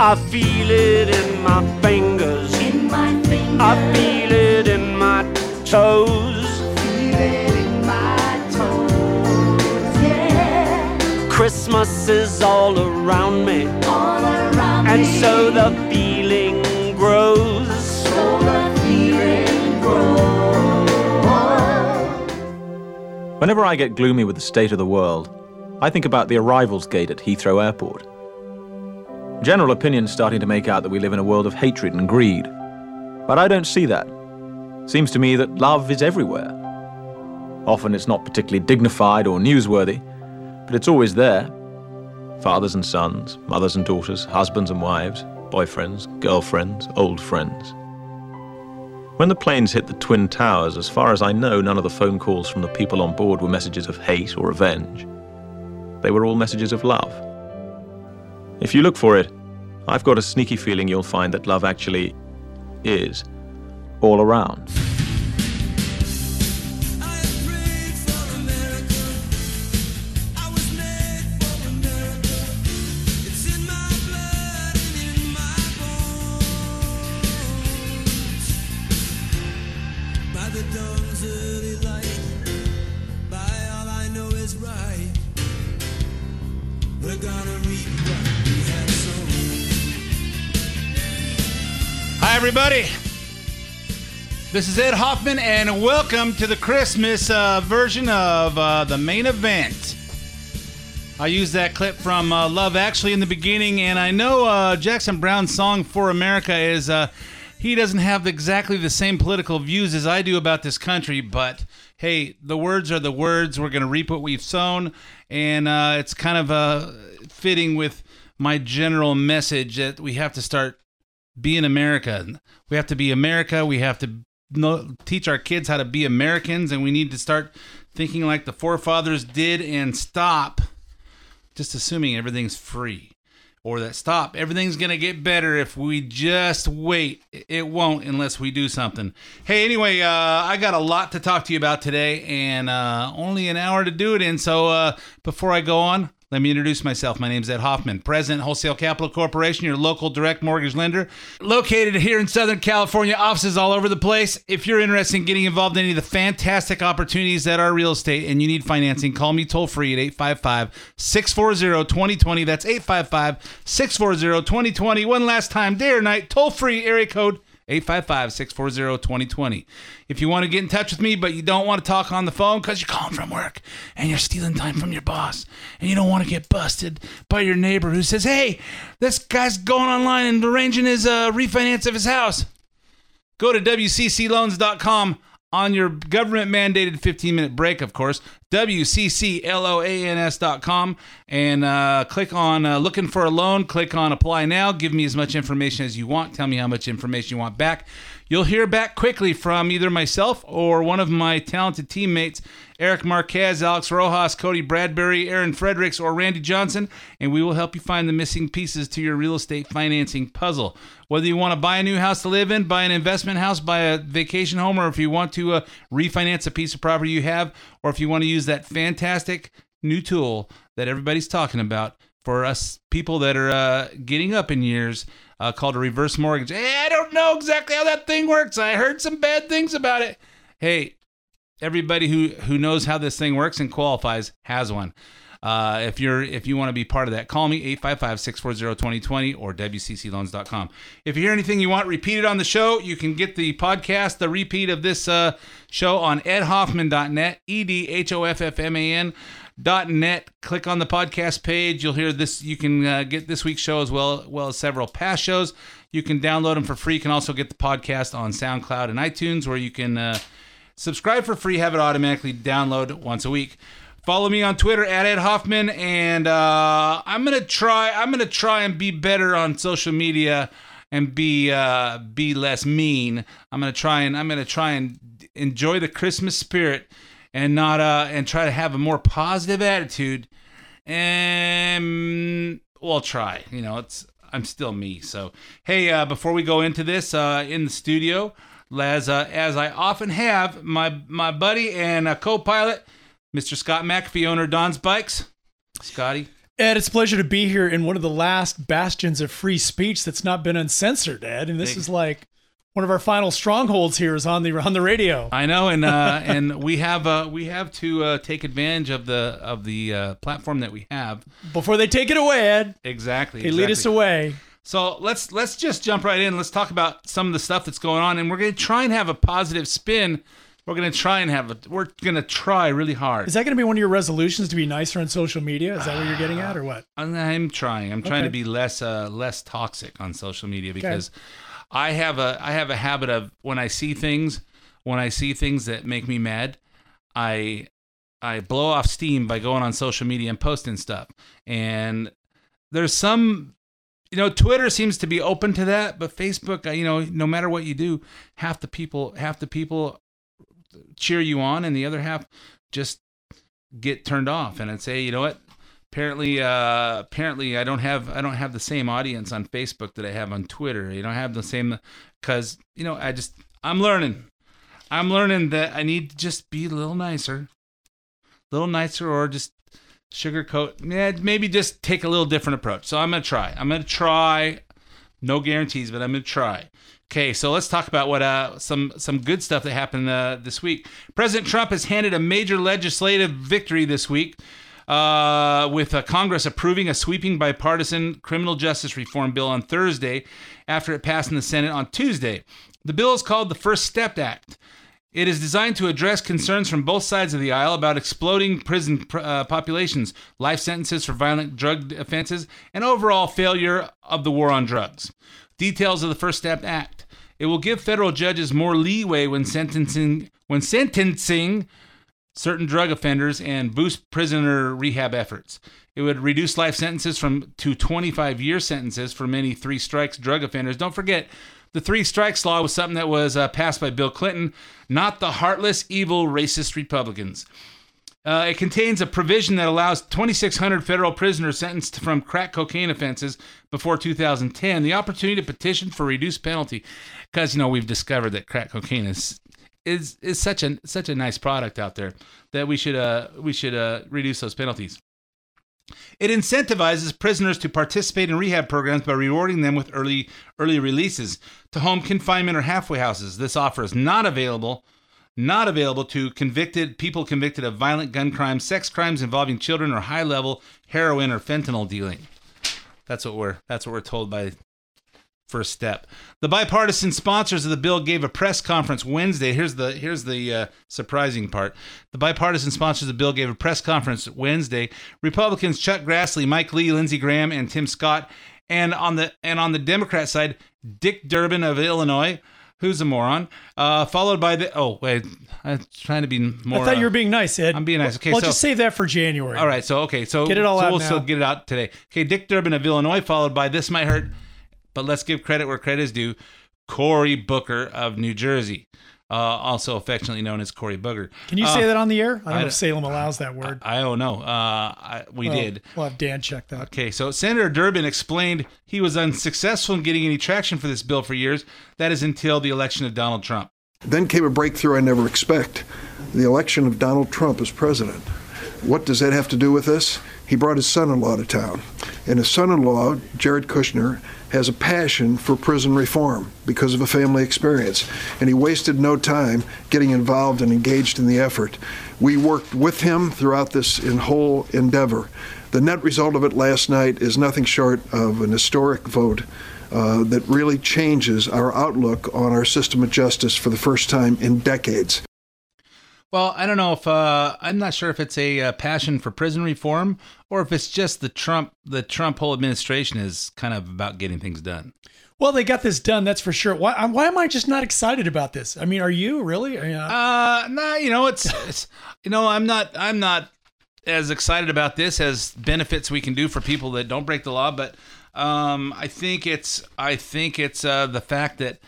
I feel it in my fingers. In my fingers. I feel it in my toes. Feel it in my toes. Yeah. Christmas is all around me, All around and me. so the feeling grows. So the feeling grows. Whenever I get gloomy with the state of the world, I think about the arrivals gate at Heathrow Airport. General opinion's starting to make out that we live in a world of hatred and greed. But I don't see that. Seems to me that love is everywhere. Often it's not particularly dignified or newsworthy, but it's always there. Fathers and sons, mothers and daughters, husbands and wives, boyfriends, girlfriends, old friends. When the planes hit the Twin Towers, as far as I know, none of the phone calls from the people on board were messages of hate or revenge. They were all messages of love. If you look for it, I've got a sneaky feeling you'll find that love actually is all around. Everybody. This is Ed Hoffman, and welcome to the Christmas uh, version of uh, the main event. I used that clip from uh, Love Actually in the beginning, and I know uh, Jackson Browne's song For America is. Uh, he doesn't have exactly the same political views as I do about this country, but hey, the words are the words. We're going to reap what we've sown, and uh, it's kind of fitting with my general message that we have to start being America. We have to be America. We have to know, teach our kids how to be Americans, and we need to start thinking like the forefathers did and stop just assuming everything's free. Or that stop, everything's going to get better if we just wait. It won't unless we do something. Hey, anyway, uh, I got a lot to talk to you about today and uh, only an hour to do it in. So uh, before I go on, let me introduce myself. My name is Ed Hoffman, President, Wholesale Capital Corporation, your local direct mortgage lender, located here in Southern California, offices all over the place. If you're interested in getting involved in any of the fantastic opportunities that are real estate and you need financing, call me toll free at 855 640 2020. That's 855 640 2020. One last time, day or night, toll free area code 855 640 2020. If you want to get in touch with me, but you don't want to talk on the phone because you're calling from work and you're stealing time from your boss and you don't want to get busted by your neighbor who says, hey, this guy's going online and arranging his uh, refinance of his house, go to WCCLoans.com on your government mandated 15 minute break, of course. WCCLOANS.com and uh, click on uh, looking for a loan. Click on apply now. Give me as much information as you want. Tell me how much information you want back. You'll hear back quickly from either myself or one of my talented teammates, Eric Marquez, Alex Rojas, Cody Bradbury, Aaron Fredericks, or Randy Johnson, and we will help you find the missing pieces to your real estate financing puzzle. Whether you want to buy a new house to live in, buy an investment house, buy a vacation home, or if you want to uh, refinance a piece of property you have, or if you want to use that fantastic new tool that everybody's talking about for us people that are uh, getting up in years uh, called a reverse mortgage. Hey, I don't know exactly how that thing works. I heard some bad things about it. Hey, everybody who who knows how this thing works and qualifies has one. Uh, if you're if you want to be part of that, call me 855-640-2020 or wccloans.com. If you hear anything you want repeated on the show, you can get the podcast, the repeat of this uh, show on edhoffman.net, E D H O F F M A N dot net click on the podcast page you'll hear this you can uh, get this week's show as well well as several past shows you can download them for free you can also get the podcast on soundcloud and itunes where you can uh, subscribe for free have it automatically download once a week. Follow me on twitter at ed hoffman and uh, i'm gonna try i'm gonna try and be better on social media and be uh, be less mean. I'm gonna try and i'm gonna try and enjoy the christmas spirit and not uh and try to have a more positive attitude. And we'll try you know it's i'm still me so. Hey uh before we go into this uh in the studio as uh, as i often have my my buddy and uh, co-pilot mr scott mcafee owner of don's bikes scotty Ed, it's a pleasure to be here in one of the last bastions of free speech that's not been uncensored, Ed. And this Big. is like one of our final strongholds here is on the on the radio. I know, and uh, and we have uh, we have to uh, take advantage of the of the uh, platform that we have. Before they take it away, Ed, Exactly. they lead us away. So let's let's just jump right in. Let's talk about some of the stuff that's going on, and we're going to try and have a positive spin. We're going to try and have a. We're going to try really hard. Is that going to be one of your resolutions to be nicer on social media? Is that what you're getting at, or what? I'm, I'm trying. I'm trying to be less uh, less toxic on social media because I have a I have a habit of when I see things when I see things that make me mad, I I blow off steam by going on social media and posting stuff. And there's some you know Twitter seems to be open to that, but Facebook, uh, you know, no matter what you do, half the people half the people cheer you on and the other half just get turned off and I'd say, you know what? apparently uh apparently i don't have i don't have the same audience on facebook that i have on twitter. You i have the same because you know i just i'm learning. I'm learning that i need to just be a little nicer. A little nicer or just sugarcoat yeah maybe just take a little different approach so i'm gonna try i'm gonna try no guarantees but i'm gonna try okay so let's talk about what uh some some good stuff that happened uh, this week president trump has handed a major legislative victory this week uh, with uh, Congress approving a sweeping bipartisan criminal justice reform bill on Thursday after it passed in the Senate on Tuesday. The bill is called the First Step Act. It is designed to address concerns from both sides of the aisle about exploding prison uh, populations, life sentences for violent drug offenses, and overall failure of the war on drugs. Details of the First Step Act. It will give federal judges more leeway when sentencing when sentencing certain drug offenders and boost prisoner rehab efforts. It would reduce life sentences from to 25 year sentences for many three strikes drug offenders. Don't forget, the three strikes law was something that was uh, passed by Bill Clinton, not the heartless, evil, racist Republicans. Uh, it contains a provision that allows 2,600 federal prisoners sentenced from crack cocaine offenses before 2010 the opportunity to petition for reduced penalty, because you know we've discovered that crack cocaine is is is such a such a nice product out there that we should uh we should uh reduce those penalties. It incentivizes prisoners to participate in rehab programs by rewarding them with early early releases to home confinement or halfway houses. This offer is not available not available to convicted people convicted of violent gun crimes, sex crimes involving children, or high level heroin or fentanyl dealing. That's what we're that's what we're told by first step. The bipartisan sponsors of the bill gave a press conference Wednesday. Here's the here's the uh, surprising part. The bipartisan sponsors of the bill gave a press conference Wednesday. Republicans Chuck Grassley, Mike Lee, Lindsey Graham, and Tim Scott, and on the and on the Democrat side, Dick Durbin of Illinois. Who's a moron? Uh, followed by the oh wait, I'm trying to be more. I thought you uh, were being nice, Ed. I'm being nice. Okay, well, so- just save that for January. all right, so okay, so Get it all so out we'll now. still get it out today. Okay, Dick Durbin of Illinois, followed by this might hurt, but let's give credit where credit is due. Cory Booker of New Jersey, uh, also affectionately known as Cory Booger. Can you Uh, say that on the air? I don't I know if Salem allows that word. I don't know. Uh, I, we Well, did. We'll have Dan check that. Okay, so Senator Durbin explained he was unsuccessful in getting any traction for this bill for years. That is until the election of Donald Trump. Then came a breakthrough I never expect the election of Donald Trump as president. What does that have to do with this? He brought his son in law to town. And his son in law, Jared Kushner, has a passion for prison reform because of a family experience. And he wasted no time getting involved and engaged in the effort. We worked with him throughout this whole endeavor. The net result of it last night is nothing short of an historic vote uh, that really changes our outlook on our system of justice for the first time in decades. Well, I don't know if uh, I'm not sure if it's a uh, passion for prison reform or if it's just the Trump the Trump whole administration is kind of about getting things done. Well, they got this done, that's for sure. Why, why am I just not excited about this? I mean, are you really? Mean, I- Uh, nah, you know it's, it's you know I'm not I'm not as excited about this as benefits we can do for people that don't break the law, but um, I think it's I think it's uh, the fact that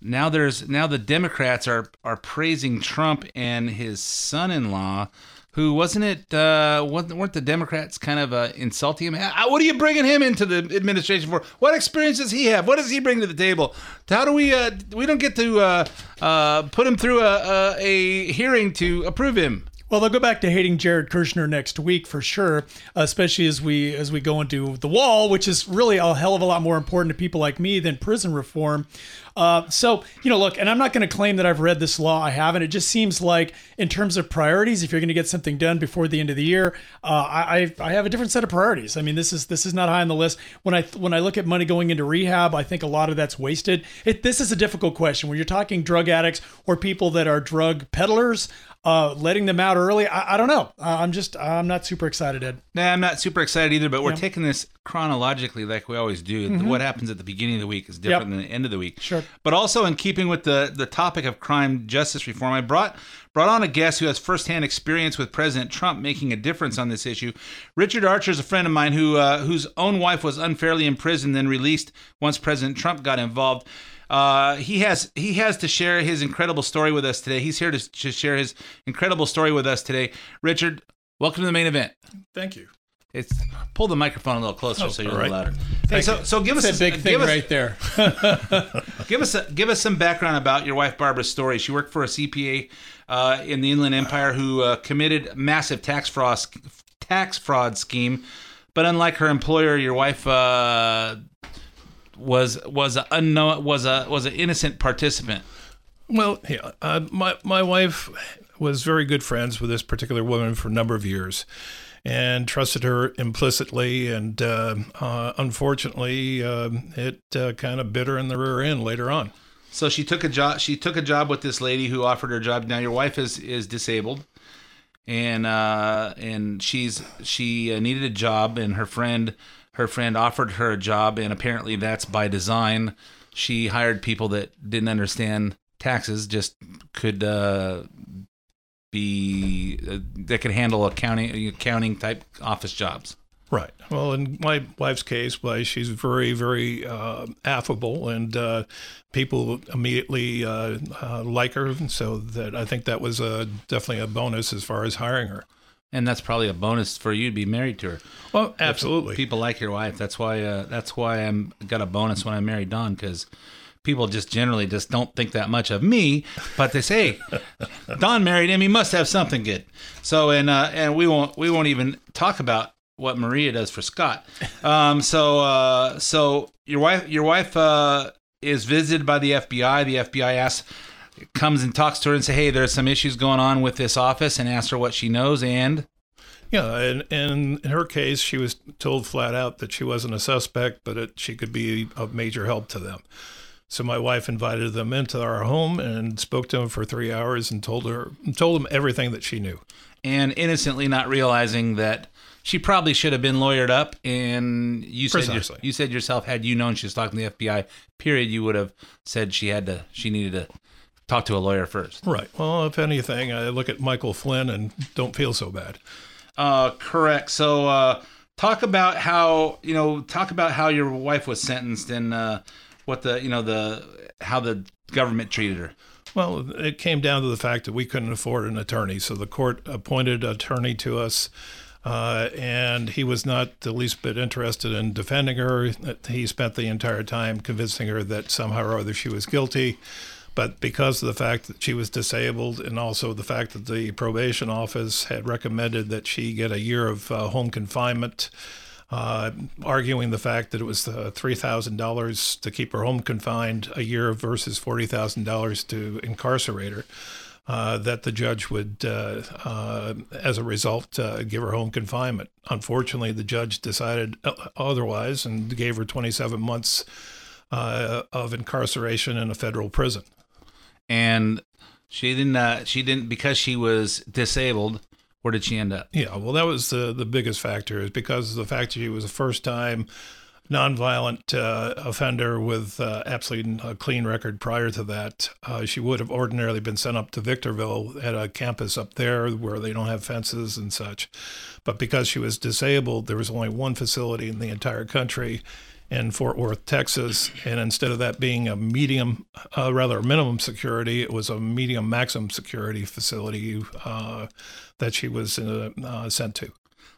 now there's now the Democrats are are praising Trump and his son-in-law. Who wasn't it? Uh, weren't the Democrats kind of uh, insulting him? Uh, What are you bringing him into the administration for? What experience does he have? What does he bring to the table? How do we? Uh, we don't get to uh, uh, put him through a, a, a hearing to approve him. Well, they'll go back to hating Jared Kushner next week for sure, especially as we as we go into the wall, which is really a hell of a lot more important to people like me than prison reform. Uh, so you know, look, and I'm not going to claim that I've read this law. I haven't. It just seems like, in terms of priorities, if you're going to get something done before the end of the year, uh, I I have a different set of priorities. I mean, this is this is not high on the list. When I when I look at money going into rehab, I think a lot of that's wasted. It, this is a difficult question when you're talking drug addicts or people that are drug peddlers. Uh, letting them out early, I, I don't know. Uh, I'm just, I'm not super excited, Ed. Nah, I'm not super excited either, but we're Yeah. Mm-hmm. taking this chronologically like we always do. What happens at the beginning of the week is different than the end of the week. Sure. But also in keeping with the, the topic of crime justice reform, I brought brought on a guest who has firsthand experience with President Trump making a difference on this issue. Richard Archer is a friend of mine who uh, whose own wife was unfairly imprisoned then released once President Trump got involved. Uh, he has he has to share his incredible story with us today. He's here to, to share his incredible story with us today. Richard, welcome to the main event. Thank you. It's pull the microphone a little closer so you're all a little right. louder. Hey, so so give us a big give thing us, right there. Give us a, give us some background about your wife Barbara's story. She worked for a CPA uh, in the Inland Empire who uh, committed massive tax fraud tax fraud scheme, but unlike her employer, your wife uh, was was a unknown was a was an innocent participant. Well, yeah, uh, my my wife was very good friends with this particular woman for a number of years, and trusted her implicitly. And uh, uh, unfortunately, um it uh, kind of bit her in the rear end later on. So she took a job. She took a job with this lady who offered her a job. Now your wife is is disabled, and uh, and she's she uh, needed a job, and her friend her friend offered her a job, and apparently that's by design. She hired people that didn't understand taxes, just could uh, be uh, that could handle accounting accounting type office jobs. Right. Well, in my wife's case, why she's very, very uh, affable, and uh, people immediately uh, uh, like her. So that I think that was uh, definitely a bonus as far as hiring her. And that's probably a bonus for you to be married to her. Well, absolutely. people like your wife. That's why. Uh, that's why I'm got a bonus when I married Dawn because people just generally just don't think that much of me. But they say, Dawn married him. He must have something good. So and uh, and we won't we won't even talk about what Maria does for Scott. Um, so uh, so your wife your wife uh, is visited by the FBI. The FBI asks comes and talks to her and say, hey, there's some issues going on with this office, and asks her what she knows and. Yeah, and, and in her case, she was told flat out that she wasn't a suspect, but it, she could be of major help to them. So my wife invited them into our home and spoke to them for three hours and told her told them everything that she knew. and innocently not realizing that she probably should have been lawyered up. And you said your- you said yourself, had you known she was talking to the FBI, period, you would have said she had to, she needed to talk to a lawyer first. Right. Well, if anything, I look at Michael Flynn and don't feel so bad. Uh, correct. So, uh, talk about how you know, talk about how your wife was sentenced and uh, what the you know the how the government treated her. Well, it came down to the fact that we couldn't afford an attorney, so the court appointed an attorney to us, uh, and he was not the least bit interested in defending her. He spent the entire time convincing her that somehow or other she was guilty. But because of the fact that she was disabled, and also the fact that the probation office had recommended that she get a year of uh, home confinement, uh, arguing the fact that it was uh, $3,000 to keep her home confined a year versus $40,000 to incarcerate her. Uh, that the judge would, uh, uh, as a result, uh, give her home confinement. Unfortunately, the judge decided otherwise and gave her 27 months uh, of incarceration in a federal prison. And she didn't. Uh, she didn't because she was disabled. Where did she end up? Yeah, well, that was the the biggest factor is because of the fact that she was a first time nonviolent uh, offender with uh, absolutely a clean record prior to that. Uh, she would have ordinarily been sent up to Victorville at a campus up there where they don't have fences and such. But because she was disabled, there was only one facility in the entire country in Fort Worth, Texas. And instead of that being a medium, uh, rather minimum security, it was a medium maximum security facility uh, that she was uh, uh, sent to.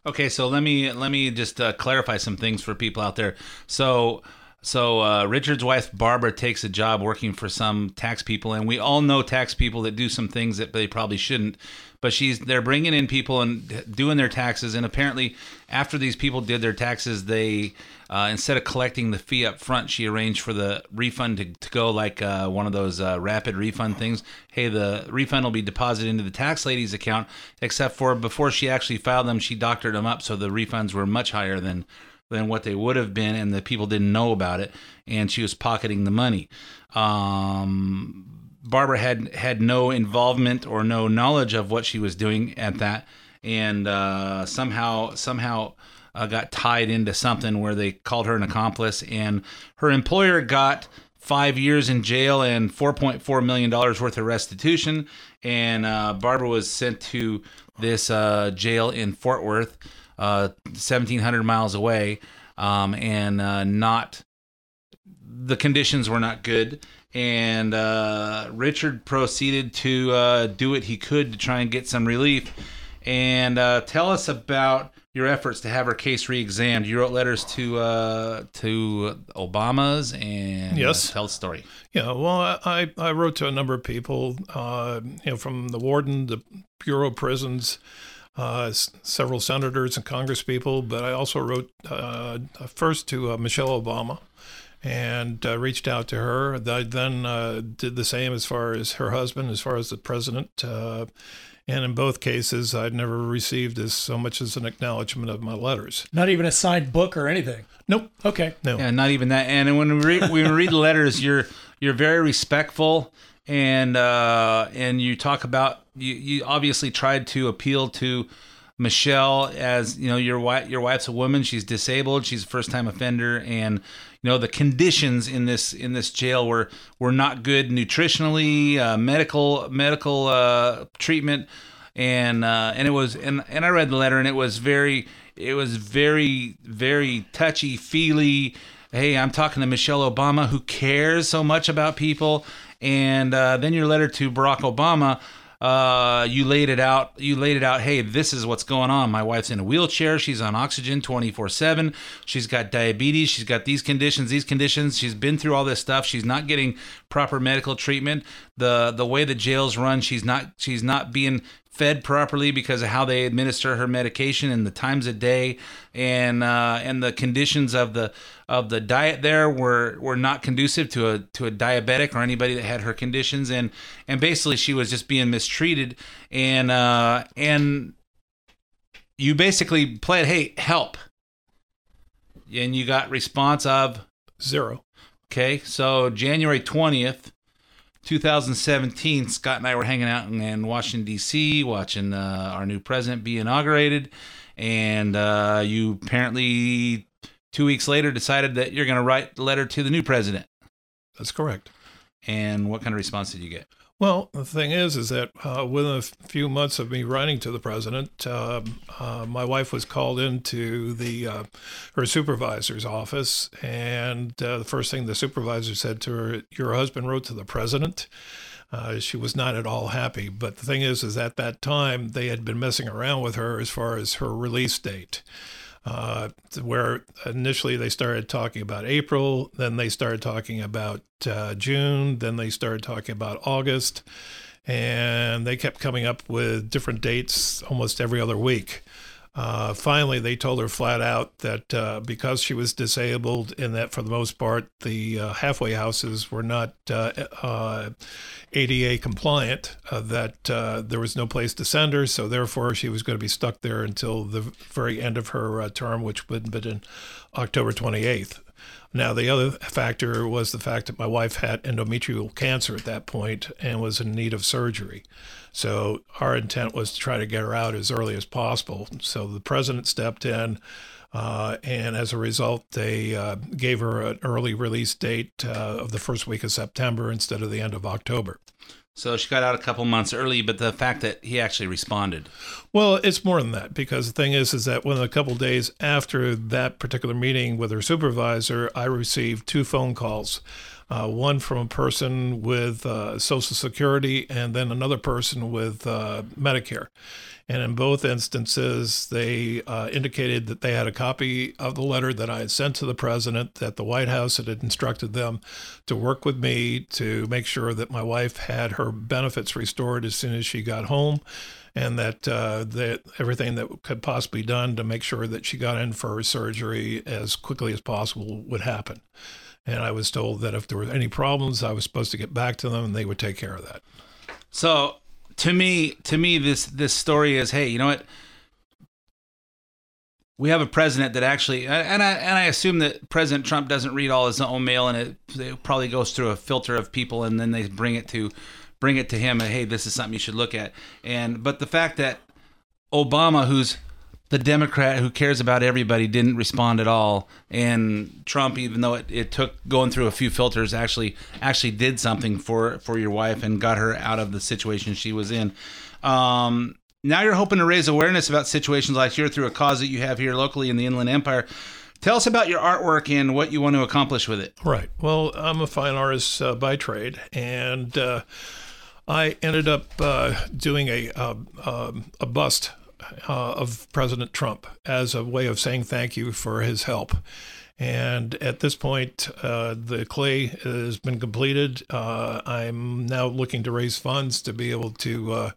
Okay, so let me let me just uh, clarify some things for people out there. So So uh, Richard's wife Barbara takes a job working for some tax people, and we all know tax people that do some things that they probably shouldn't. But she's they're bringing in people and doing their taxes, and apparently after these people did their taxes, they uh, instead of collecting the fee up front, she arranged for the refund to, to go like uh, one of those uh, rapid refund things. Hey, the refund will be deposited into the tax lady's account, except for before she actually filed them, she doctored them up so the refunds were much higher than than what they would have been, and the people didn't know about it, and she was pocketing the money. Um, Barbara had had no involvement or no knowledge of what she was doing at that, and uh, somehow somehow uh, got tied into something where they called her an accomplice, and her employer got five years in jail and 4.4 million dollars worth of restitution, and uh, Barbara was sent to this uh, jail in Fort Worth, uh, 1,700 miles away, um, and uh, not the conditions were not good and uh, richard proceeded to uh, do what he could to try and get some relief. And uh, tell us about your efforts to have her case re-examined. You wrote letters to uh, to obama's and Yes. uh, tell the story. Yeah, well, I, I wrote to a number of people, uh, you know, from the warden, the Bureau of Prisons, uh, s- several senators and congresspeople, but I also wrote uh, first to uh, Michelle Obama and uh, reached out to her. I then uh, did the same as far as her husband, as far as the president. Uh, and in both cases, I'd never received as so much as an acknowledgement of my letters. Not even a signed book or anything. Nope. Okay. No. Yeah, not even that. And when we read, when we read the letters, you're you're very respectful, and uh, and you talk about you, you obviously tried to appeal to Michelle as you know your wife your wife's a woman she's disabled she's a first time offender and you know the conditions in this in this jail were were not good nutritionally uh, medical medical uh, treatment and uh, and it was and and I read the letter and it was very it was very very touchy feely. Hey, I'm talking to Michelle Obama who cares so much about people, and uh, then your letter to Barack Obama. Uh, you laid it out. You laid it out. Hey, this is what's going on. My wife's in a wheelchair. She's on oxygen 24 7. She's got diabetes. She's got these conditions, these conditions. She's been through all this stuff. She's not getting proper medical treatment. The the way the jails run, she's not she's not being fed properly because of how they administer her medication and the times a day. And uh, and the conditions of the of the diet there were were not conducive to a to a diabetic or anybody that had her conditions. And and basically she was just being mistreated. And uh, and you basically pled hey help. And you got response of Zero. Okay, so January 20th, 2017, Scott and I were hanging out in, in Washington, D.C., watching uh, our new president be inaugurated. And uh, you apparently, two weeks later, decided that you're going to write a letter to the new president. That's correct. And what kind of response did you get? Well, the thing is, is that uh, within a few months of me writing to the president, um, uh, my wife was called into the uh, her supervisor's office, and uh, the first thing the supervisor said to her, "Your husband wrote to the president." Uh, she was not at all happy. But the thing is, is at that time they had been messing around with her as far as her release date. Uh, where initially they started talking about April, then they started talking about uh, June, then they started talking about August, and they kept coming up with different dates almost every other week. Uh, finally, they told her flat out that uh, because she was disabled, and that for the most part the uh, halfway houses were not uh, uh, ADA compliant, uh, that uh, there was no place to send her, so therefore she was going to be stuck there until the very end of her uh, term, which would have been October 28th. Now, the other factor was the fact that my wife had endometrial cancer at that point and was in need of surgery. So, our intent was to try to get her out as early as possible. So, the president stepped in, uh, and as a result, they uh, gave her an early release date uh, of the first week of September instead of the end of October. So she got out a couple months early, but the fact that he actually responded. Well, it's more than that because the thing is, is that within a couple days after that particular meeting with her supervisor, I received two phone calls uh, one from a person with uh, Social Security and then another person with uh, Medicare. And in both instances, they uh, indicated that they had a copy of the letter that I had sent to the president, that the White House had instructed them to work with me to make sure that my wife had her benefits restored as soon as she got home, and that uh, that everything that could possibly be done to make sure that she got in for her surgery as quickly as possible would happen. And I was told that if there were any problems, I was supposed to get back to them, and they would take care of that. So to me, to me, this this story is, hey, you know what? We have a president that actually, and I and I assume that President Trump doesn't read all his own mail, and it, it probably goes through a filter of people, and then they bring it to bring it to him. And, hey, this is something you should look at. And but the fact that Obama, who's the Democrat who cares about everybody didn't respond at all, and Trump, even though it, it took going through a few filters, actually actually did something for for your wife and got her out of the situation she was in. Um, now you're hoping to raise awareness about situations like here through a cause that you have here locally in the Inland Empire. Tell us about your artwork and what you want to accomplish with it. Right. Well, I'm a fine artist uh, by trade, and uh, I ended up uh, doing a uh, um, a bust uh, of President Trump as a way of saying thank you for his help. And at this point, uh, the clay has been completed. Uh, I'm now looking to raise funds to be able to uh,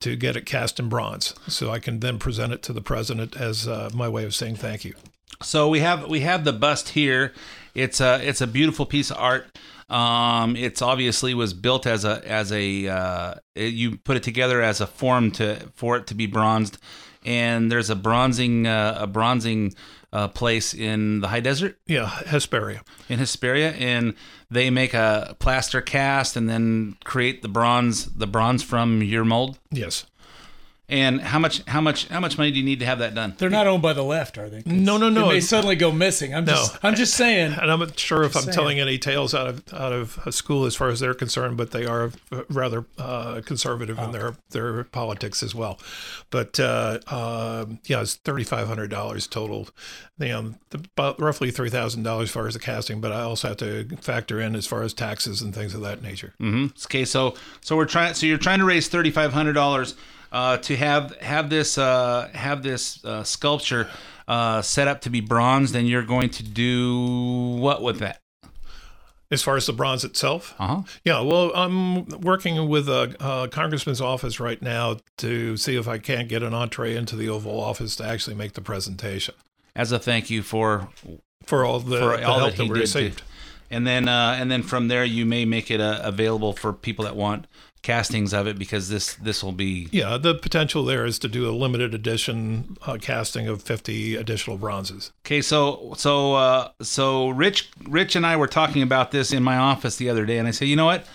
to get it cast in bronze, so I can then present it to the president as uh, my way of saying thank you. So we have we have the bust here. It's a it's a beautiful piece of art. Um, it's obviously was built as a as a uh, it- you put it together as a form to for it to be bronzed, and there's a bronzing uh, a bronzing uh, place in the high desert Yeah, Hesperia. in Hesperia, and they make a plaster cast and then create the bronze the bronze from your mold. Yes. And how much how much how much money do you need to have that done? They're not owned by the left, are they? No, no, no. They may suddenly go missing. I'm just, No. I'm just saying. And I'm not sure if I'm saying. telling any tales out of out of school as far as they're concerned, but they are rather uh, conservative in their their politics as well. But uh, um yeah, it's thirty five hundred dollars total. You know, about roughly three thousand dollars as far as the casting, but I also have to factor in as far as taxes and things of that nature. hmm Okay, so so we're trying. So you're trying to raise thirty five hundred dollars uh, to have have this uh, have this uh, sculpture uh, set up to be bronze, and you're going to do what with that? As far as the bronze itself, Uh huh. Yeah, well, I'm working with a, a congressman's office right now to see if I can't get an entree into the Oval Office to actually make the presentation As a thank you for for all the, for the all help that that, he we did. To, received. and then uh, and then from there, you may make it uh, available for people that want castings of it because this this will be Yeah, the potential there is to do a limited edition uh, casting of 50 additional bronzes. Okay, so so uh, so Rich Rich and I were talking about this in my office the other day, and I said, you know what?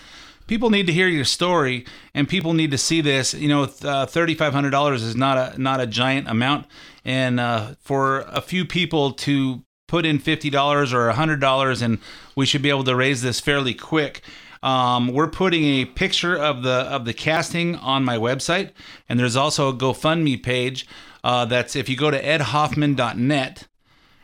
People need to hear your story, and people need to see this. You know, uh, thirty five hundred dollars is not a not a giant amount, and uh, for a few people to put in fifty dollars or hundred dollars, and we should be able to raise this fairly quick. Um, we're putting a picture of the of the casting on my website, and there's also a GoFundMe page. Uh, that's if you go to edhoffman.net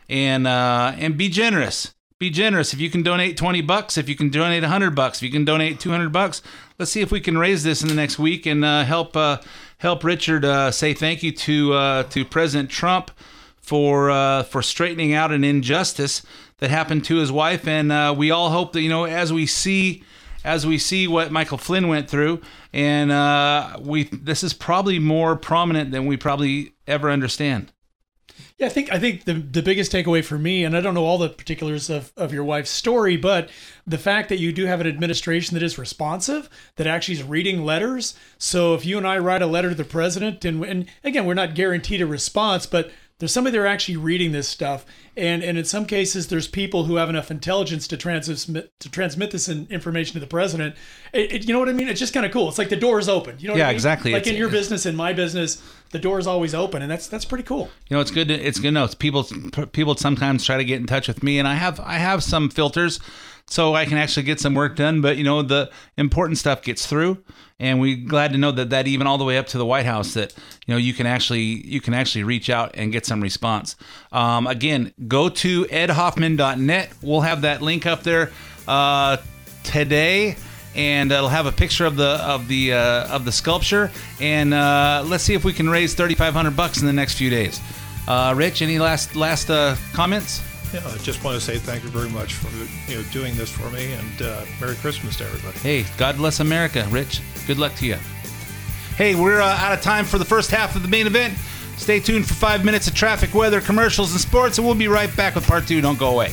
and uh, and be generous. Be generous. If you can donate twenty bucks, if you can donate hundred bucks, if you can donate two hundred bucks, let's see if we can raise this in the next week and uh, help uh, help Richard uh, say thank you to uh, to President Trump for uh, for straightening out an injustice that happened to his wife. And uh, we all hope that you know as we see as we see what Michael Flynn went through, and uh, we this is probably more prominent than we probably ever understand. Yeah, I think I think the the biggest takeaway for me, and I don't know all the particulars of, of your wife's story, but the fact that you do have an administration that is responsive, that actually is reading letters. So if you and I write a letter to the president, and and again, we're not guaranteed a response, but there's somebody there actually reading this stuff, and and in some cases, there's people who have enough intelligence to transmit to transmit this in, information to the president. It, it- you know what I mean? It's just kind of cool. It's like the door is open. You know? What Yeah, I mean? exactly. Like It's- in your business, in my business, the door is always open, and that's that's pretty cool. You know, it's good. To, it's good to know. It's people people sometimes try to get in touch with me, and I have I have some filters. So I can actually get some work done. But you know, the important stuff gets through, and we're glad to know that that even all the way up to the White House that you know you can actually you can actually reach out and get some response. Um, again, go to edhoffman.net. We'll have that link up there uh, today. And it'll have a picture of the of the uh, of the sculpture, and uh, let's see if we can raise thirty five hundred bucks in the next few days. Uh, Rich, any last last uh, comments? Yeah, I just want to say thank you very much for you know doing this for me, and uh, Merry Christmas to everybody. Hey, God bless America, Rich. Good luck to you. Hey, we're uh, out of time for the first half of the main event. Stay tuned for five minutes of traffic, weather, commercials, and sports, and we'll be right back with part two. Don't go away.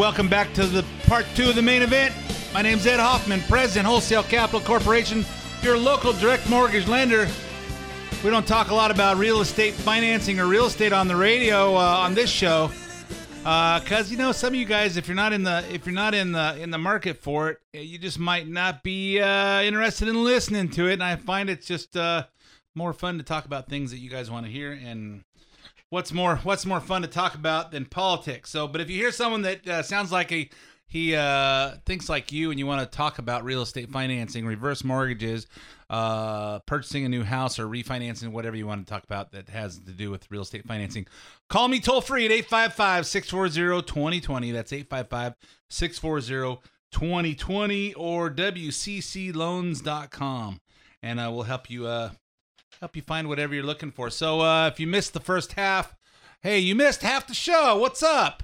Welcome back to the part two of the main event. My name's Ed Hoffman, President, Wholesale Capital Corporation, your local direct mortgage lender. We don't talk a lot about real estate financing or real estate on the radio uh, on this show, because you know some of you guys, if you're not in the if you're not in the in the market for it, you just might not be uh, interested in listening to it. And I find it's just uh, more fun to talk about things that you guys want to hear and what's more what's more fun to talk about than politics? So but if you hear someone that uh, sounds like a he uh, thinks like you and you want to talk about real estate financing reverse mortgages uh, purchasing a new house or refinancing whatever you want to talk about that has to do with real estate financing call me toll free at 855-640-2020 that's 855-640-2020 or wccloans.com and uh, we'll help you uh, help you find whatever you're looking for. So uh, if you missed the first half, hey, you missed half the show. What's up?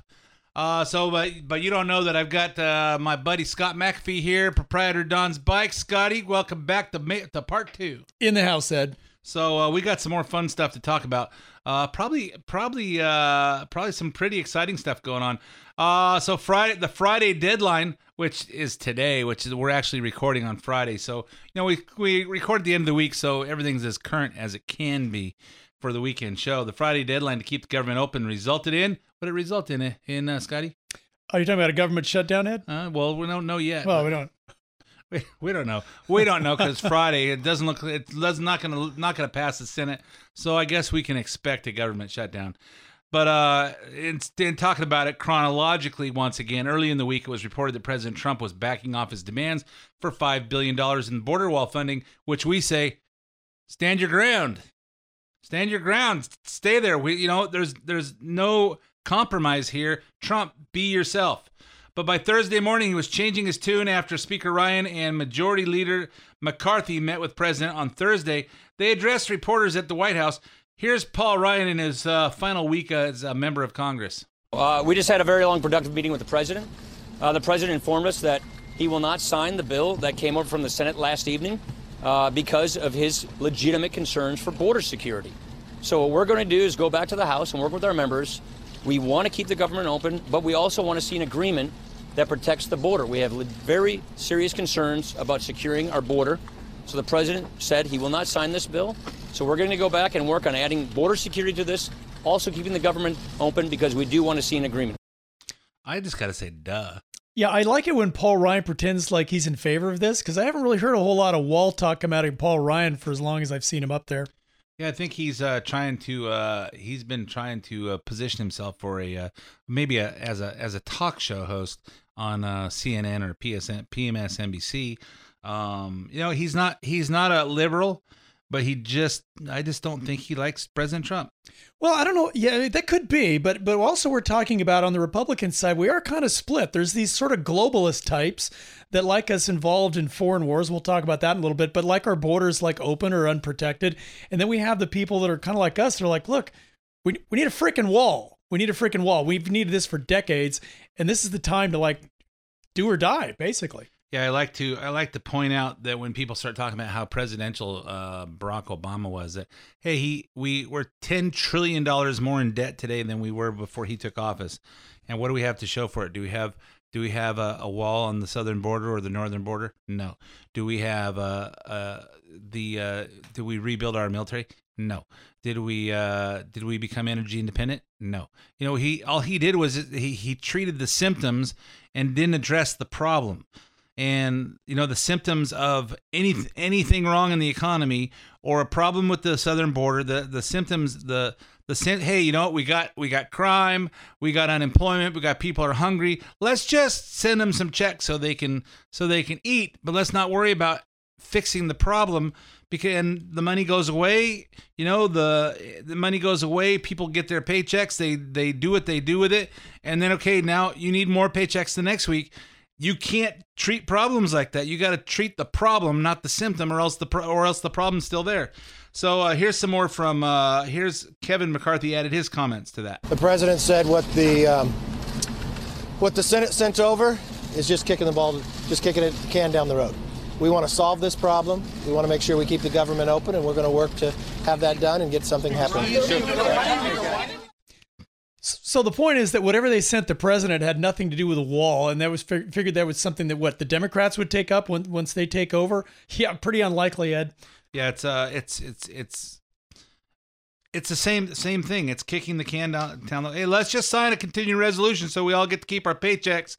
Uh, so, but, but you don't know that I've got uh, my buddy Scott McAfee here, proprietor Don's Bike. Scotty, welcome back to, to part two. In the house, Ed. So uh, we got some more fun stuff to talk about. Uh, probably, probably, uh, probably some pretty exciting stuff going on. Uh, so Friday, the Friday deadline, which is today, which is we're actually recording on Friday. So you know we we record at the end of the week, so everything's as current as it can be for the weekend show. The Friday deadline to keep the government open resulted in what it resulted in in uh, Scotty. Are you talking about a government shutdown, Ed? Uh, well, we don't know yet. Well, we don't. We, don't know. We don't know because Friday it doesn't look it does not gonna not gonna pass the Senate. So I guess we can expect a government shutdown. But uh, in, in talking about it chronologically, once again, early in the week, it was reported that President Trump was backing off his demands for five billion dollars in border wall funding, which we say, stand your ground, stand your ground, stay there. We, you know, there's there's no compromise here. Trump, be yourself. But by Thursday morning, he was changing his tune after Speaker Ryan and Majority Leader McCarthy met with President on Thursday. They addressed reporters at the White House. Here's Paul Ryan in his uh, final week as a member of Congress. Uh, we just had a very long, productive meeting with the president. Uh, the president informed us that he will not sign the bill that came over from the Senate last evening uh, because of his legitimate concerns for border security. So, what we're going to do is go back to the House and work with our members. We want to keep the government open, but we also want to see an agreement that protects the border. We have very serious concerns about securing our border. So, the president said he will not sign this bill. So, we're going to go back and work on adding border security to this, also keeping the government open because we do want to see an agreement. I just got to say, duh. Yeah, I like it when Paul Ryan pretends like he's in favor of this because I haven't really heard a whole lot of wall talk come out of Paul Ryan for as long as I've seen him up there. Yeah, I think he's uh, trying to. Uh, he's been trying to uh, position himself for a uh, maybe a, as a as a talk show host on uh, CNN or PSN, PMSNBC. Um, you know, he's not he's not a liberal, but he just I just don't think he likes President Trump. Well, I don't know. Yeah, that could be, but but also we're talking about on the Republican side, we are kind of split. There's these sort of globalist types that like us involved in foreign wars. We'll talk about that in a little bit, but like our borders like open or unprotected. And then we have the people that are kind of like us. They're like, look, we we need a freaking wall. We need a freaking wall. We've needed this for decades, and this is the time to like do or die, basically. Yeah, I like to I like to point out that when people start talking about how presidential uh, Barack Obama was, that hey, he we we're ten trillion dollars more in debt today than we were before he took office, and what do we have to show for it? Do we have do we have a, a wall on the southern border or the northern border? No. Do we have uh, uh, the uh, do we rebuild our military? No. Did we uh, did we become energy independent? No. You know, he all he did was he he treated the symptoms and didn't address the problem and you know the symptoms of any anything wrong in the economy or a problem with the southern border, the the symptoms, the the hey, you know what? We got we got crime, we got unemployment, we got people are hungry. Let's just send them some checks so they can so they can eat, but let's not worry about fixing the problem because and the money goes away you know the the money goes away people get their paychecks they they do what they do with it and then okay now you need more paychecks the next week. You can't treat problems like that. You got to treat the problem not the symptom or else the pro- or else the problem's still there. So uh, here's some more from uh, here's kevin mccarthy added his comments to that. The president said what the um, what the Senate sent over is just kicking the ball, just kicking it can down the road. We want to solve this problem. We want to make sure we keep the government open, and we're going to work to have that done and get something happening. So the point is that whatever they sent the president had nothing to do with the wall, and that was fig- figured that was something that what the Democrats would take up when, once they take over. Yeah, pretty unlikely, Ed. Yeah, it's uh, it's it's it's it's the same same thing. It's kicking the can down. down the, hey, let's just sign a continuing resolution so we all get to keep our paychecks,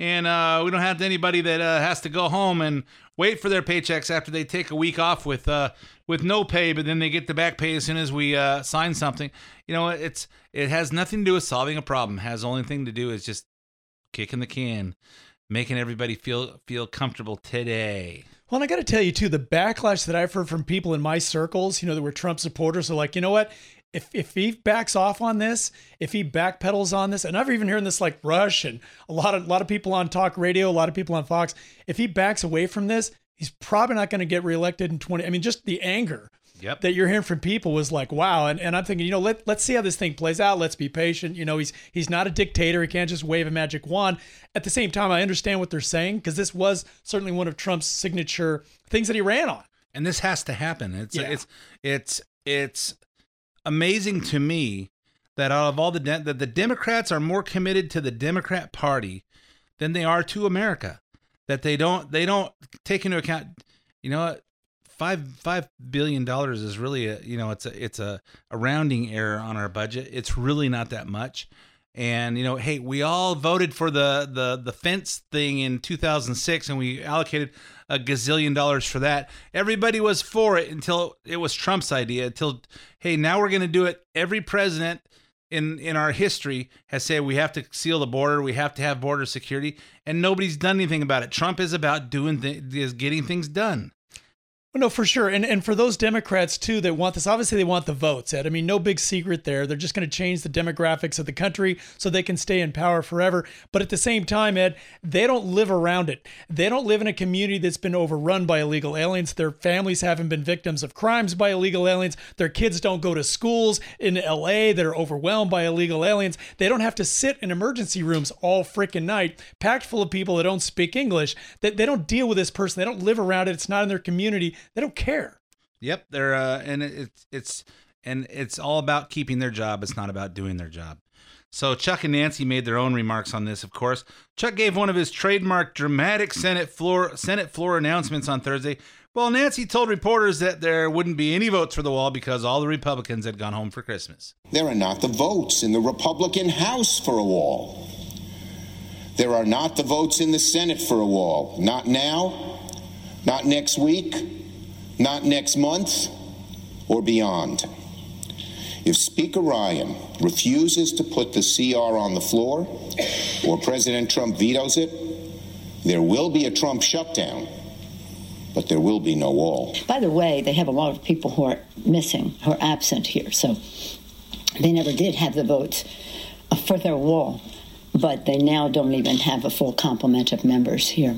and uh, we don't have anybody that uh, has to go home and wait for their paychecks after they take a week off with uh with no pay, but then they get the back pay as soon as we uh, sign something. You know, it's it has nothing to do with solving a problem. It has only thing to do is just kicking the can, making everybody feel feel comfortable today. Well, and I got to tell you too, the backlash that I've heard from people in my circles, you know, that were Trump supporters, are like, you know what? If if he backs off on this, if he backpedals on this, and I've even heard this like Rush and a lot of a lot of people on talk radio, a lot of people on Fox, if he backs away from this, he's probably not going to get reelected in 20. I mean, just the anger Yep. that you're hearing from people was like, wow. And, and I'm thinking, you know, let, let's see how this thing plays out. Let's be patient. You know, he's he's not a dictator. He can't just wave a magic wand. At the same time, I understand what they're saying because this was certainly one of Trump's signature things that he ran on. and this has to happen. It's Yeah. it's it's it's amazing to me that out of all the de- that the Democrats are more committed to the Democrat Party than they are to America. That they don't they don't take into account. You know, what? five five billion dollars is really a you know it's a it's a, a rounding error on our budget. It's really not that much. And you know, hey, we all voted for the the the fence thing in 2006, and we allocated a gazillion dollars for that. Everybody was for it until it was Trump's idea. Until hey, now we're going to do it. Every president in in our history has said we have to seal the border, we have to have border security, and nobody's done anything about it. Trump is about doing th- is getting things done. Well, no, for sure. And and for those Democrats too that want this, obviously they want the votes, Ed. I mean, no big secret there. They're just going to change the demographics of the country so they can stay in power forever. But at the same time, Ed, they don't live around it. They don't live in a community that's been overrun by illegal aliens. Their families haven't been victims of crimes by illegal aliens. Their kids don't go to schools in LA that are overwhelmed by illegal aliens. They don't have to sit in emergency rooms all freaking night, packed full of people that don't speak English. That they don't deal with this person. They don't live around it. It's not in their community. They don't care. Yep, they're uh, and it's it's and it's all about keeping their job. It's not about doing their job. So Chuck and Nancy made their own remarks on this. Of course, Chuck gave one of his trademark dramatic Senate floor Senate floor announcements on Thursday. While Nancy told reporters that there wouldn't be any votes for the wall because all the Republicans had gone home for Christmas. There are not the votes in the Republican House for a wall. There are not the votes in the Senate for a wall. Not now, not next week, not next month, or beyond. If Speaker Ryan refuses to put the CR on the floor, or President Trump vetoes it, there will be a Trump shutdown, but there will be no wall. By the way, they have a lot of people who are missing, who are absent here. So they never did have the votes for their wall, but they now don't even have a full complement of members here.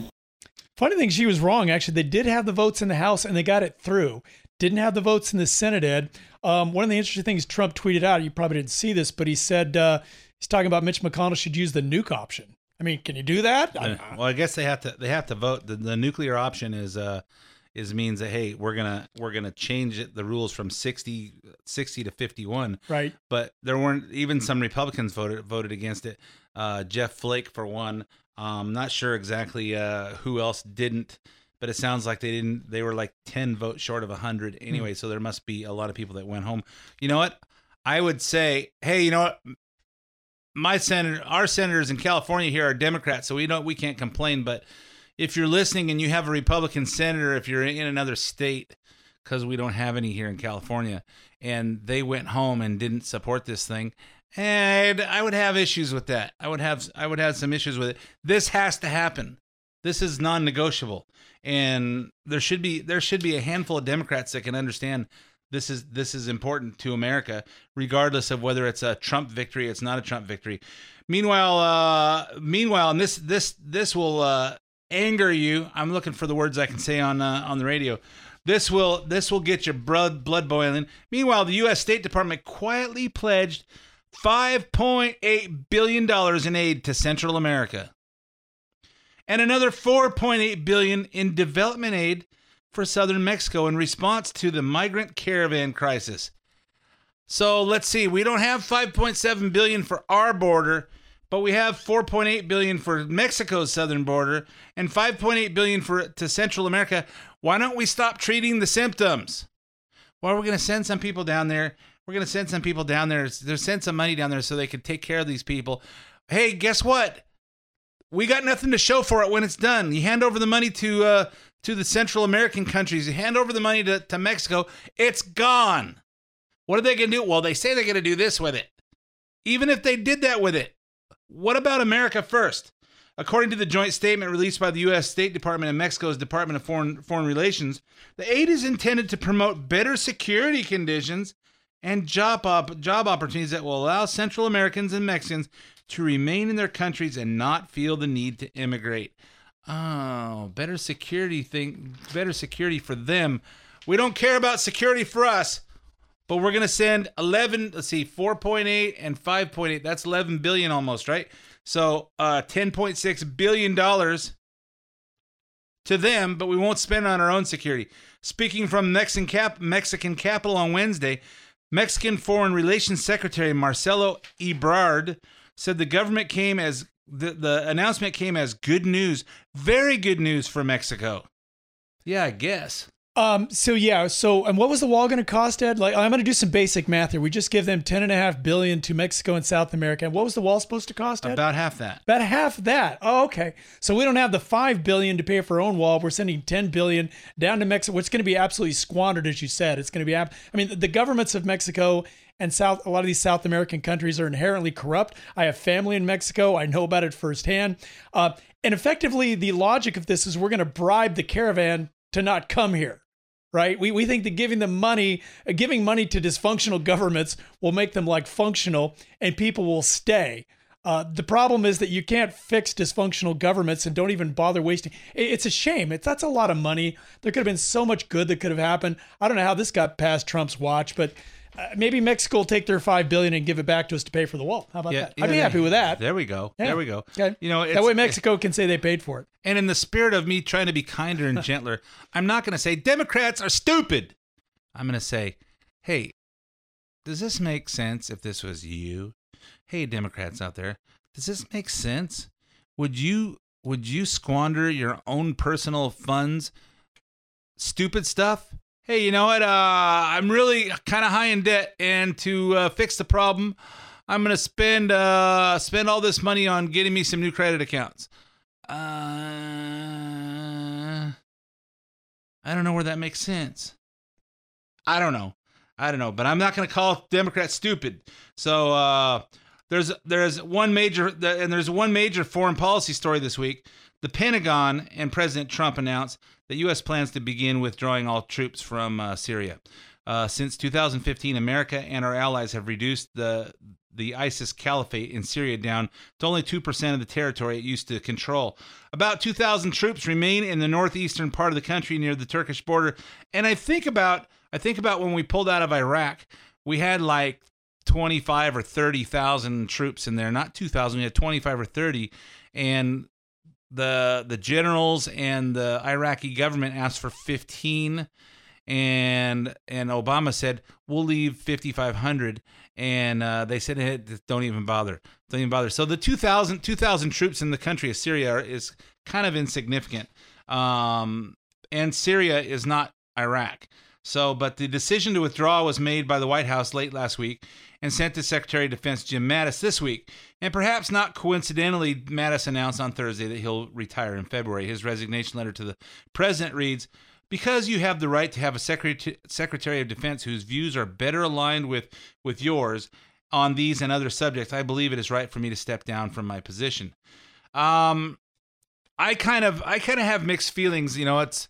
Funny thing, she was wrong. Actually, they did have the votes in the House and they got it through. Didn't have the votes in the Senate, Ed. Um, one of the interesting things Trump tweeted out, you probably didn't see this, but he said uh, he's talking about Mitch McConnell should use the nuke option. I mean, can you do that? Uh, well, I guess they have to they have to vote. The, the nuclear option is uh is means that hey, we're gonna we're gonna change it, the rules from 60, 60 to fifty one. Right. But there weren't even some Republicans voted voted against it. Uh, Jeff Flake for one. Um, not sure exactly uh, who else didn't, but it sounds like they didn't. They were like ten votes short of hundred anyway. So there must be a lot of people that went home. You know what? I would say, hey, you know what? My senator, our senators in California here are Democrats, so we don't we can't complain. But if you're listening and you have a Republican senator, if you're in another state, because we don't have any here in California, and they went home and didn't support this thing, and I would have issues with that. I would have I would have some issues with it. This has to happen. This is non-negotiable, and there should be there should be a handful of Democrats that can understand this is this is important to America, regardless of whether it's a Trump victory, it's not a Trump victory. Meanwhile, uh, meanwhile, and this this this will uh, anger you. I'm looking for the words I can say on uh, on the radio. This will this will get your blood blood boiling. Meanwhile, the U.S. State Department quietly pledged 5.8 billion dollars in aid to Central America, and another $4.8 billion in development aid for southern Mexico in response to the migrant caravan crisis. So let's see, we don't have 5.7 billion for our border, but we have 4.8 billion for Mexico's southern border and 5.8 billion for to Central America. Why don't we stop treating the symptoms? Well, we're going to send some people down there. We're going to send some people down there. They're send some money down there so they can take care of these people. Hey, guess what? We got nothing to show for it when it's done. You hand over the money to uh, to the Central American countries. You hand over the money to, to Mexico. It's gone. What are they going to do? Well, they say they're going to do this with it. Even if they did that with it, what about America first? According to the joint statement released by the U.S. State Department and Mexico's Department of Foreign, Foreign Relations, the aid is intended to promote better security conditions and job, op- job opportunities that will allow Central Americans and Mexicans to remain in their countries and not feel the need to immigrate. Oh, better security thing, better security for them. We don't care about security for us, but we're gonna send 11. Let's see, 4.8 and 5.8. That's 11 billion almost, right? So, uh, 10.6 billion dollars to them, but we won't spend on our own security. Speaking from Mexican cap Mexican capital on Wednesday, Mexican Foreign Relations Secretary Marcelo Ebrard said the government came as the, the announcement came as good news, very good news for Mexico. Yeah, I guess. Um. So yeah. So and what was the wall going to cost, Ed? Like I'm going to do some basic math here. We just give them ten and a half billion to Mexico and South America. And what was the wall supposed to cost, Ed? About half that. About half that. Oh, okay. So we don't have the five billion to pay for our own wall. We're sending ten billion down to Mexico. It's going to be absolutely squandered, as you said. It's going to be. Ab- I mean, the governments of Mexico and South. A lot of these South American countries are inherently corrupt. I have family in Mexico. I know about it firsthand. Uh, and effectively, the logic of this is we're going to bribe the caravan to not come here right? We, we think that giving them money, uh, giving money to dysfunctional governments will make them like functional and people will stay. Uh, the problem is that you can't fix dysfunctional governments and don't even bother wasting. it- It's a shame. It's that's a lot of money. There could have been so much good that could have happened. I don't know how this got past Trump's watch, but uh, maybe Mexico will take their five billion and give it back to us to pay for the wall. How about that? I'd be happy with that. There we go. Yeah. There we go. Okay. You know, that way Mexico can say they paid for it. And in the spirit of me trying to be kinder and gentler, I'm not going to say Democrats are stupid. I'm going to say, hey, does this make sense if this was you? Hey, Democrats out there, does this make sense? Would you would you squander your own personal funds? Stupid stuff. Hey, you know what? Uh, I'm really kind of high in debt, and to uh, fix the problem, I'm gonna spend uh, spend all this money on getting me some new credit accounts. Uh, I don't know where that makes sense. I don't know. I don't know, but I'm not to call Democrats stupid. So uh, there's there's one major and there's one major foreign policy story this week. The Pentagon and President Trump announced that U.S. plans to begin withdrawing all troops from uh, Syria. Uh, since 2015, America and our allies have reduced the the ISIS caliphate in Syria down to only 2% of the territory it used to control. About 2,000 troops remain in the northeastern part of the country near the Turkish border. And I think about I think about when we pulled out of Iraq, we had like 25 or 30,000 troops in there, not 2,000, we had 25 or 30 and the the generals and the Iraqi government asked for 15 and and Obama said we'll leave 5500 and uh, they said hey, don't even bother don't even bother. So the 2000 2000 troops in the country of Syria is kind of insignificant um, and Syria is not Iraq So, but the decision to withdraw was made by the White House late last week and sent to Secretary of Defense Jim Mattis this week. And perhaps not coincidentally, Mattis announced on Thursday that he'll retire in February. His resignation letter to the president reads Because you have the right to have a secretary, secretary of Defense whose views are better aligned with, with yours on these and other subjects, I believe it is right for me to step down from my position. Um, I kind of I kind of have mixed feelings. You know, it's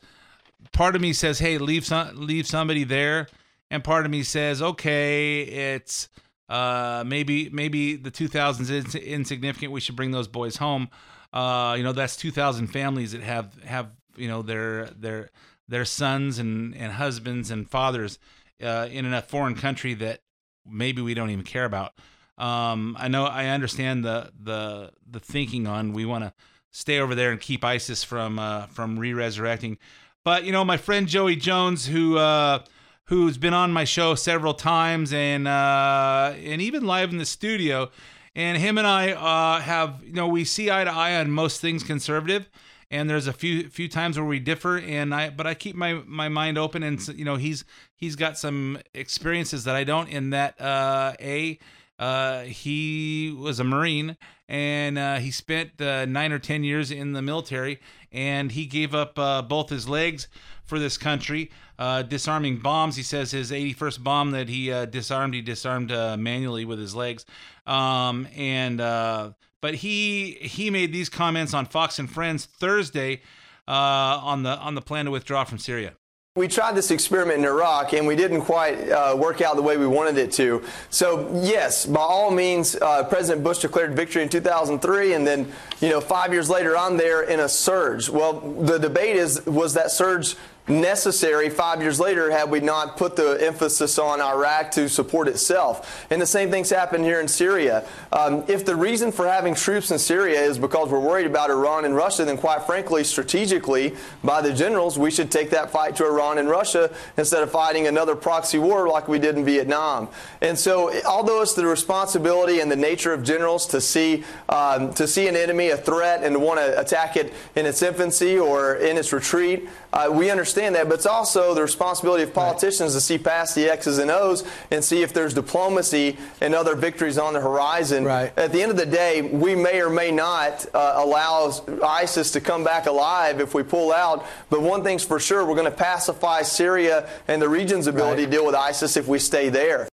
part of me says, "Hey, leave some leave somebody there," and part of me says, "Okay, it's uh, maybe maybe the 2000s is insignificant. We should bring those boys home." Uh, you know, that's 2,000 families that have have you know their their their sons and and husbands and fathers uh, in a foreign country that maybe we don't even care about. Um, I know I understand the the the thinking on we want to stay over there and keep ISIS from uh, from re-resurrecting. But you know, my friend Joey Jones, who uh, who's been on my show several times and uh, and even live in the studio, and him and I uh, have you know we see eye to eye on most things conservative. And there's a few few times where we differ, and I but I keep my my mind open, and you know he's he's got some experiences that I don't. In that, uh, a uh, he was a Marine and uh, he spent uh, nine or 10 years in the military and he gave up uh, both his legs for this country, uh, disarming bombs. He says his 81st bomb that he uh, disarmed, he disarmed manually with his legs. Um, and but he he made these comments on Fox and Friends Thursday on the on the plan to withdraw from Syria. We tried this experiment in Iraq and we didn't quite uh, work out the way we wanted it to. So, yes, by all means, uh, President Bush declared victory in 2003, and then, you know, five years later, I'm there in a surge. Well, the debate is was that surge necessary five years later had we not put the emphasis on Iraq to support itself. And the same thing's happened here in Syria. Um, if the reason for having troops in Syria is because we're worried about Iran and Russia, then quite frankly, strategically, by the generals, we should take that fight to Iran and Russia instead of fighting another proxy war like we did in Vietnam. And so, although it's the responsibility and the nature of generals to see um, to see an enemy, a threat, and want to attack it in its infancy or in its retreat, uh, we understand that, but it's also the responsibility of politicians right. to see past the X's and O's and see if there's diplomacy and other victories on the horizon. Right. At the end of the day, we may or may not uh, allow ISIS to come back alive if we pull out. But one thing's for sure, we're going to pacify Syria and the region's ability right. to deal with ISIS if we stay there.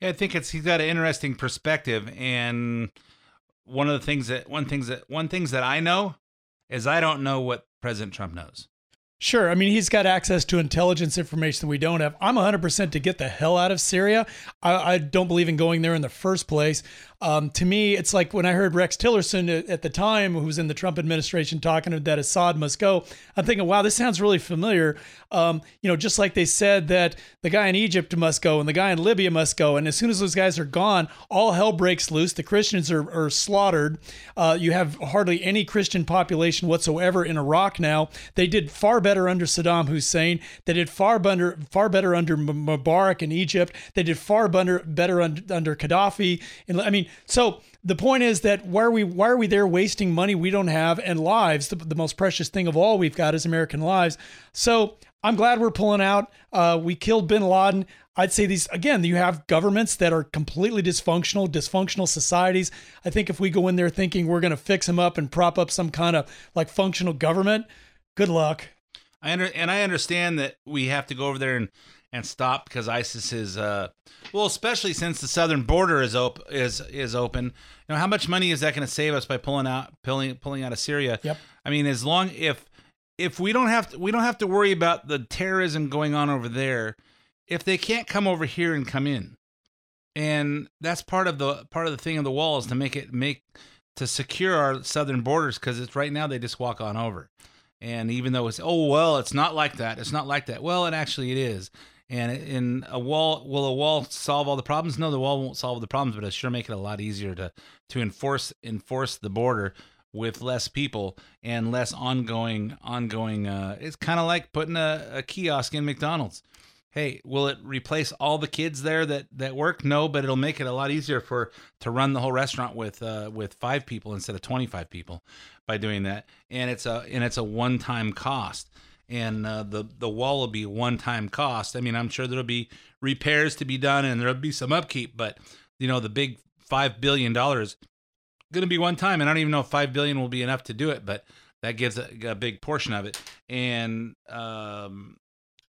Yeah, I think it's he's got an interesting perspective, and one of the things that one things that one things that I know is I don't know what President Trump knows. Sure. I mean, he's got access to intelligence information that we don't have. I'm 100% to get the hell out of Syria. I, I don't believe in going there in the first place. Um, to me, it's like when I heard Rex Tillerson at, the time, who was in the Trump administration, talking that Assad must go. I'm thinking, wow, this sounds really familiar. Um, you know, just like they said that the guy in Egypt must go and the guy in Libya must go. And as soon as those guys are gone, all hell breaks loose. The Christians are, are slaughtered. Uh, you have hardly any Christian population whatsoever in Iraq now. They did far better under Saddam Hussein. They did far better, far better under Mubarak in Egypt. They did far better, better under, under Gaddafi. And I mean, so the point is that why are we why are we there wasting money we don't have and lives? The, the most precious thing of all we've got is American lives. So I'm glad we're pulling out. Uh, we killed Bin Laden. I'd say these again. You have governments that are completely dysfunctional, dysfunctional societies. I think if we go in there thinking we're going to fix them up and prop up some kind of like functional government, good luck. I under, and I understand that we have to go over there and and stop because ISIS is uh well, especially since the southern border is op- is is open. You know, how much money is that going to save us by pulling out pulling pulling out of Syria? Yep. I mean, as long if if we don't have to, we don't have to worry about the terrorism going on over there if they can't come over here and come in. And that's part of the part of the thing of the wall is to make it make to secure our southern borders because it's right now they just walk on over. And even though it's oh well, it's not like that. It's not like that. Well, it actually it is. And in a wall, will a wall solve all the problems? No, the wall won't solve the problems, but it sure make it a lot easier to to enforce enforce the border with less people and less ongoing ongoing. Uh, it's kind of like putting a, a kiosk in McDonald's. Hey, will it replace all the kids there that that work? No, but it'll make it a lot easier for to run the whole restaurant with uh, with five people instead of twenty five people by doing that. And it's a and it's a one time cost and uh, the the wall will be one time cost. I mean, I'm sure there'll be repairs to be done and there'll be some upkeep, but you know, the big five billion dollars going to be one time, and I don't even know if five billion will be enough to do it, but that gives a, a big portion of it. And um,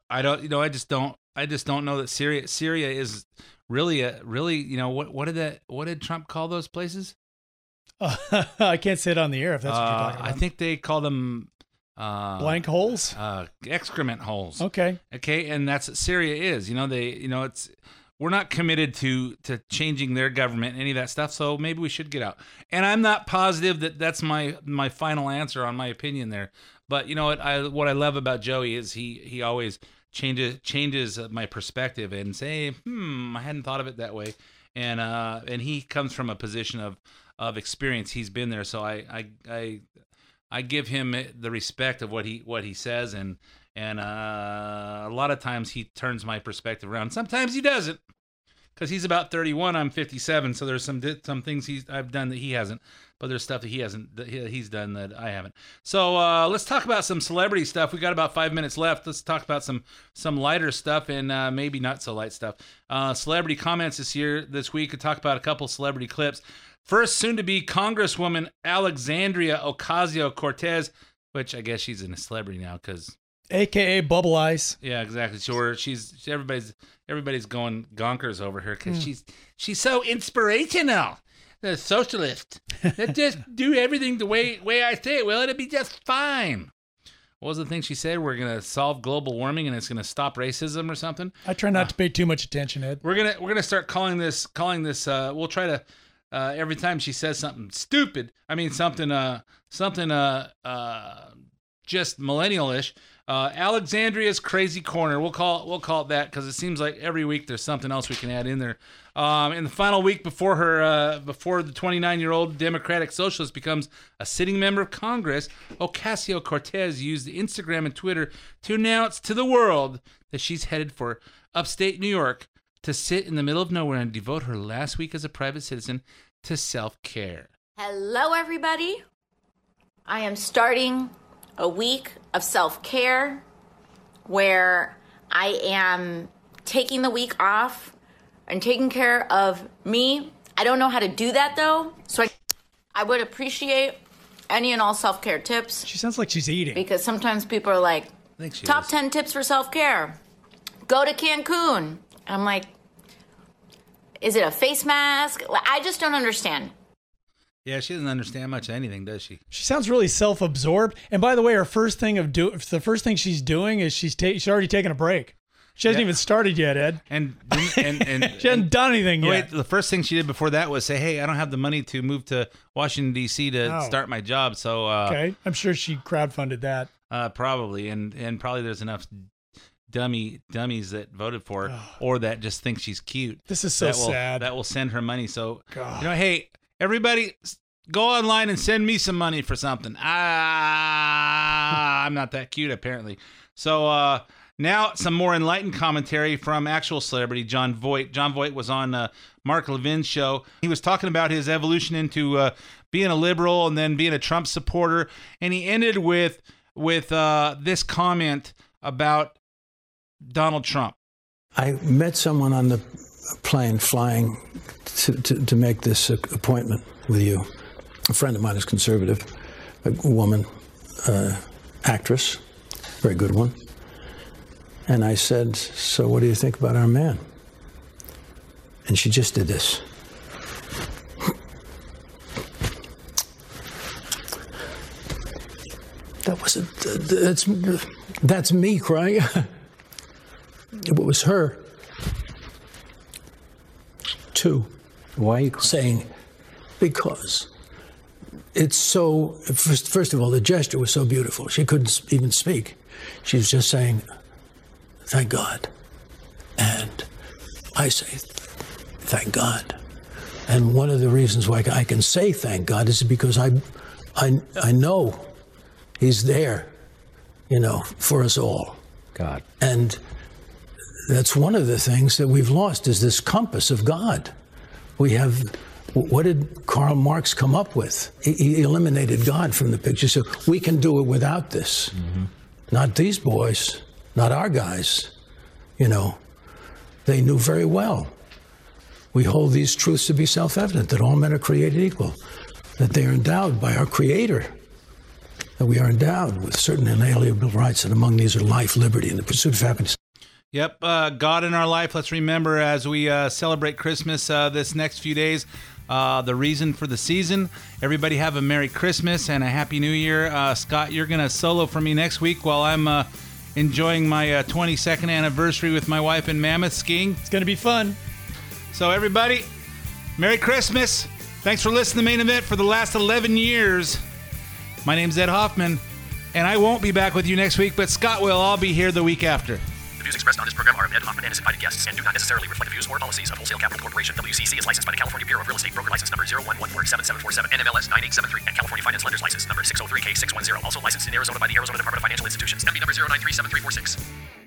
I don't, you know, I just don't, I just don't know that Syria, Syria is really a really, you know, what what did that, what did Trump call those places? I can't say it on the air if that's what you're Uh, talking about. I think they call them uh, Blank holes? uh, excrement holes. Okay. Okay, and that's what Syria is. You know, they, you know, it's we're not committed to to changing their government, any of that stuff. So maybe we should get out. And I'm not positive that that's my my final answer on my opinion there. But you know what I what I love about Joey is he he always changes changes my perspective and say, hmm, I hadn't thought of it that way. And uh and he comes from a position of of experience. He's been there, so I I I I give him the respect of what he what he says, and and uh, a lot of times he turns my perspective around. Sometimes he doesn't, because he's about 31. I'm 57, so there's some some things he's I've done that he hasn't, but there's stuff that he hasn't that he's done that I haven't. So uh, let's talk about some celebrity stuff. We got about five minutes left. Let's talk about some some lighter stuff and uh, maybe not so light stuff. Uh, celebrity comments this year this week. Could talk about a couple celebrity clips. First, soon to be Congresswoman Alexandria Ocasio Cortez, which I guess she's a celebrity now because AKA Bubble Eyes. yeah, exactly. Sure, she's everybody's everybody's going gonkers over her because Hmm. she's she's so inspirational. The socialist that just do everything the way way I say it. Well, it'll be just fine. What was the thing she said? We're gonna solve global warming and it's gonna stop racism or something. I try not to pay too much attention, Ed. We're gonna we're gonna start calling this calling this. Uh, we'll try to uh, every time she says something stupid. I mean something uh something uh uh just millennial-ish. Uh, Alexandria's crazy corner. We'll call it we'll call it that because it seems like every week there's something else we can add in there. Um, in the final week before her uh, before the 29 year old Democratic Socialist becomes a sitting member of Congress, Ocasio Cortez used Instagram and Twitter to announce to the world that she's headed for upstate New York to sit in the middle of nowhere and devote her last week as a private citizen to self care. Hello, everybody. I am starting a week of self care where I am taking the week off and taking care of me. I don't know how to do that though, so I, I would appreciate any and all self care tips. She sounds like she's eating. Because sometimes people are like, top is. 10 tips for self care. Go to Cancun. I'm like, is it a face mask? I just don't understand. Yeah, she doesn't understand much of anything, does she? She sounds really self-absorbed. And by the way, her first thing of do the first thing she's doing is she's ta- she's already taken a break. She hasn't Yeah. even started yet, Ed. And and and She hasn't done anything Wait, yet. the first thing she did before that was say, "Hey, I don't have the money to move to Washington D.C. to Oh. start my job." So, uh, Okay, I'm sure she crowdfunded that. uh, probably, and and probably there's enough dummy dummies that voted for her or that just think she's cute. This is so that will, sad. That will send her money. So, God. you know, hey, everybody, go online and send me some money for something. Ah, I'm not that cute apparently. So, uh, now some more enlightened commentary from actual celebrity Jon Voight. Jon Voight was on uh, Mark Levin's show. He was talking about his evolution into uh, being a liberal and then being a Trump supporter, and he ended with with uh, this comment about Donald Trump. I met someone on the plane flying to, to, to make this appointment with you. A friend of mine is conservative, a woman, uh, actress, very good one. And I said, So what do you think about our man? And she just did this. That wasn't, that's, that's me crying. It was her, too. Why are you saying? Because it's so. First, first of all, the gesture was so beautiful. She couldn't even speak. She was just saying, "Thank God," and I say, "Thank God." And one of the reasons why I can say thank God is because I, I, I know He's there, you know, for us all. God. And that's one of the things that we've lost is this compass of God. We have, what did Karl Marx come up with? He, eliminated God from the picture, so we can do it without this. Mm-hmm. not these boys, not our guys, you know, they knew very well. We hold these truths to be self evident that all men are created equal, that they are endowed by our Creator, that we are endowed with certain inalienable rights, and among these are life, liberty, and the pursuit of happiness. Yep, uh, God in our life. Let's remember as we uh, celebrate Christmas uh, this next few days. Uh, the reason for the season. Everybody have a Merry Christmas and a Happy New Year. Uh, Scott, you're going to solo for me next week while I'm uh, enjoying my uh, 22nd anniversary with my wife in Mammoth skiing. It's going to be fun. So, everybody, Merry Christmas. Thanks for listening to the main event for the last 11 years. My name's Ed Hoffman, and I won't be back with you next week, but Scott will. I'll be here the week after. The views expressed on this program are of Ed Hoffman and his invited guests and do not necessarily reflect the views or policies of Wholesale Capital Corporation. WCC is licensed by the California Bureau of Real Estate Broker License Number 011477747 NMLS 9873 and California Finance Lenders License Number 603K610. Also licensed in Arizona by the Arizona Department of Financial Institutions. MB number 0937346.